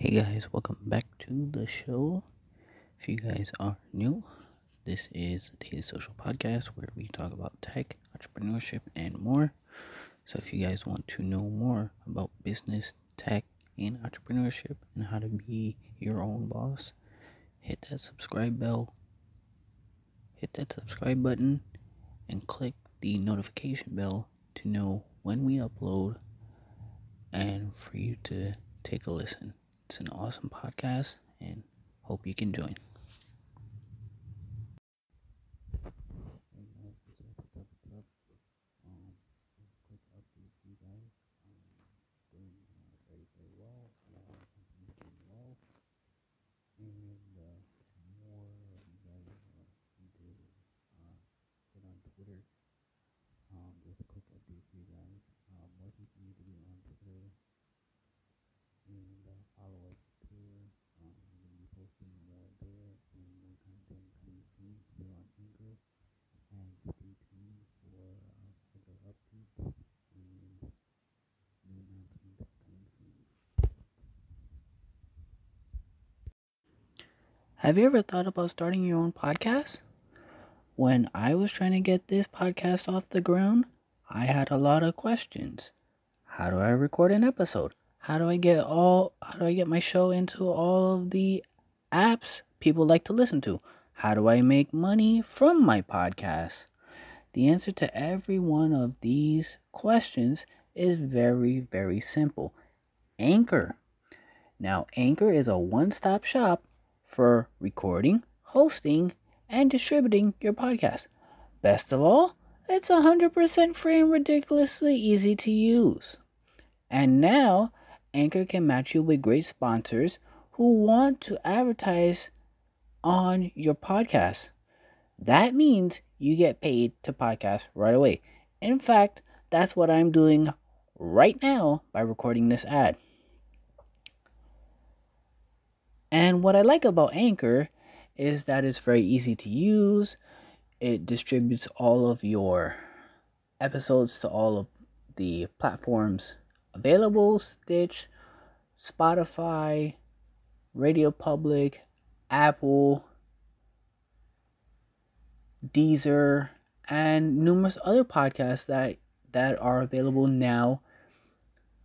Hey guys, welcome back to the show. If you guys are new, this is daily social podcast where we talk about tech, entrepreneurship, and more. So if you guys want to know more about business, tech, and entrepreneurship and how to be your own boss, hit that subscribe bell, hit that subscribe button, and click the notification bell to know when we upload and for you to take a listen. It's an awesome podcast and hope you can join. Um, just a quick update for you guys. Um, working for you to be on Twitter and uh, follow us too. Um, we're going to be posting more there and more content coming soon here on Anchor. And stay tuned for uh, further updates and new announcements coming soon. Have you ever thought about starting your own podcast? When I was trying to get this podcast off the ground, I had a lot of questions. How do I record an episode? How do I get all how do I get my show into all of the apps people like to listen to? How do I make money from my podcast? The answer to every one of these questions is very very simple. Anchor. Now, Anchor is a one-stop shop for recording, hosting, and distributing your podcast. Best of all, it's 100% free and ridiculously easy to use. And now, Anchor can match you with great sponsors who want to advertise on your podcast. That means you get paid to podcast right away. In fact, that's what I'm doing right now by recording this ad. And what I like about Anchor is that it's very easy to use. It distributes all of your episodes to all of the platforms available Stitch, Spotify, Radio Public, Apple, Deezer, and numerous other podcasts that that are available now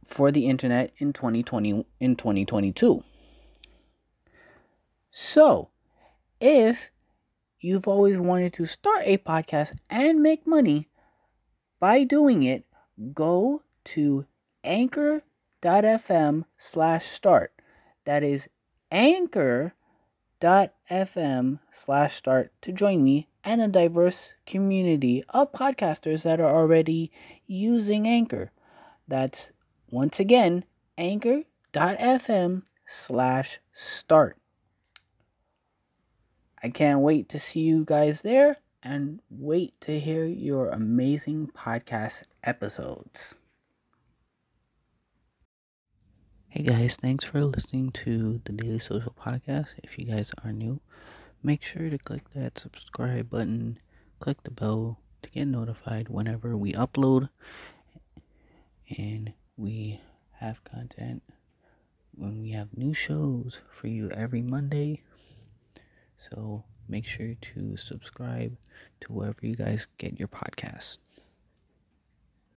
for the internet in 2020 in 2022. So, if you've always wanted to start a podcast and make money by doing it, go to anchor.fm slash start. That is anchor.fm slash start to join me and a diverse community of podcasters that are already using Anchor. That's once again anchor.fm slash start. I can't wait to see you guys there and wait to hear your amazing podcast episodes. Hey guys, thanks for listening to the Daily Social Podcast. If you guys are new, make sure to click that subscribe button, click the bell to get notified whenever we upload. And we have content when we have new shows for you every Monday so make sure to subscribe to wherever you guys get your podcasts.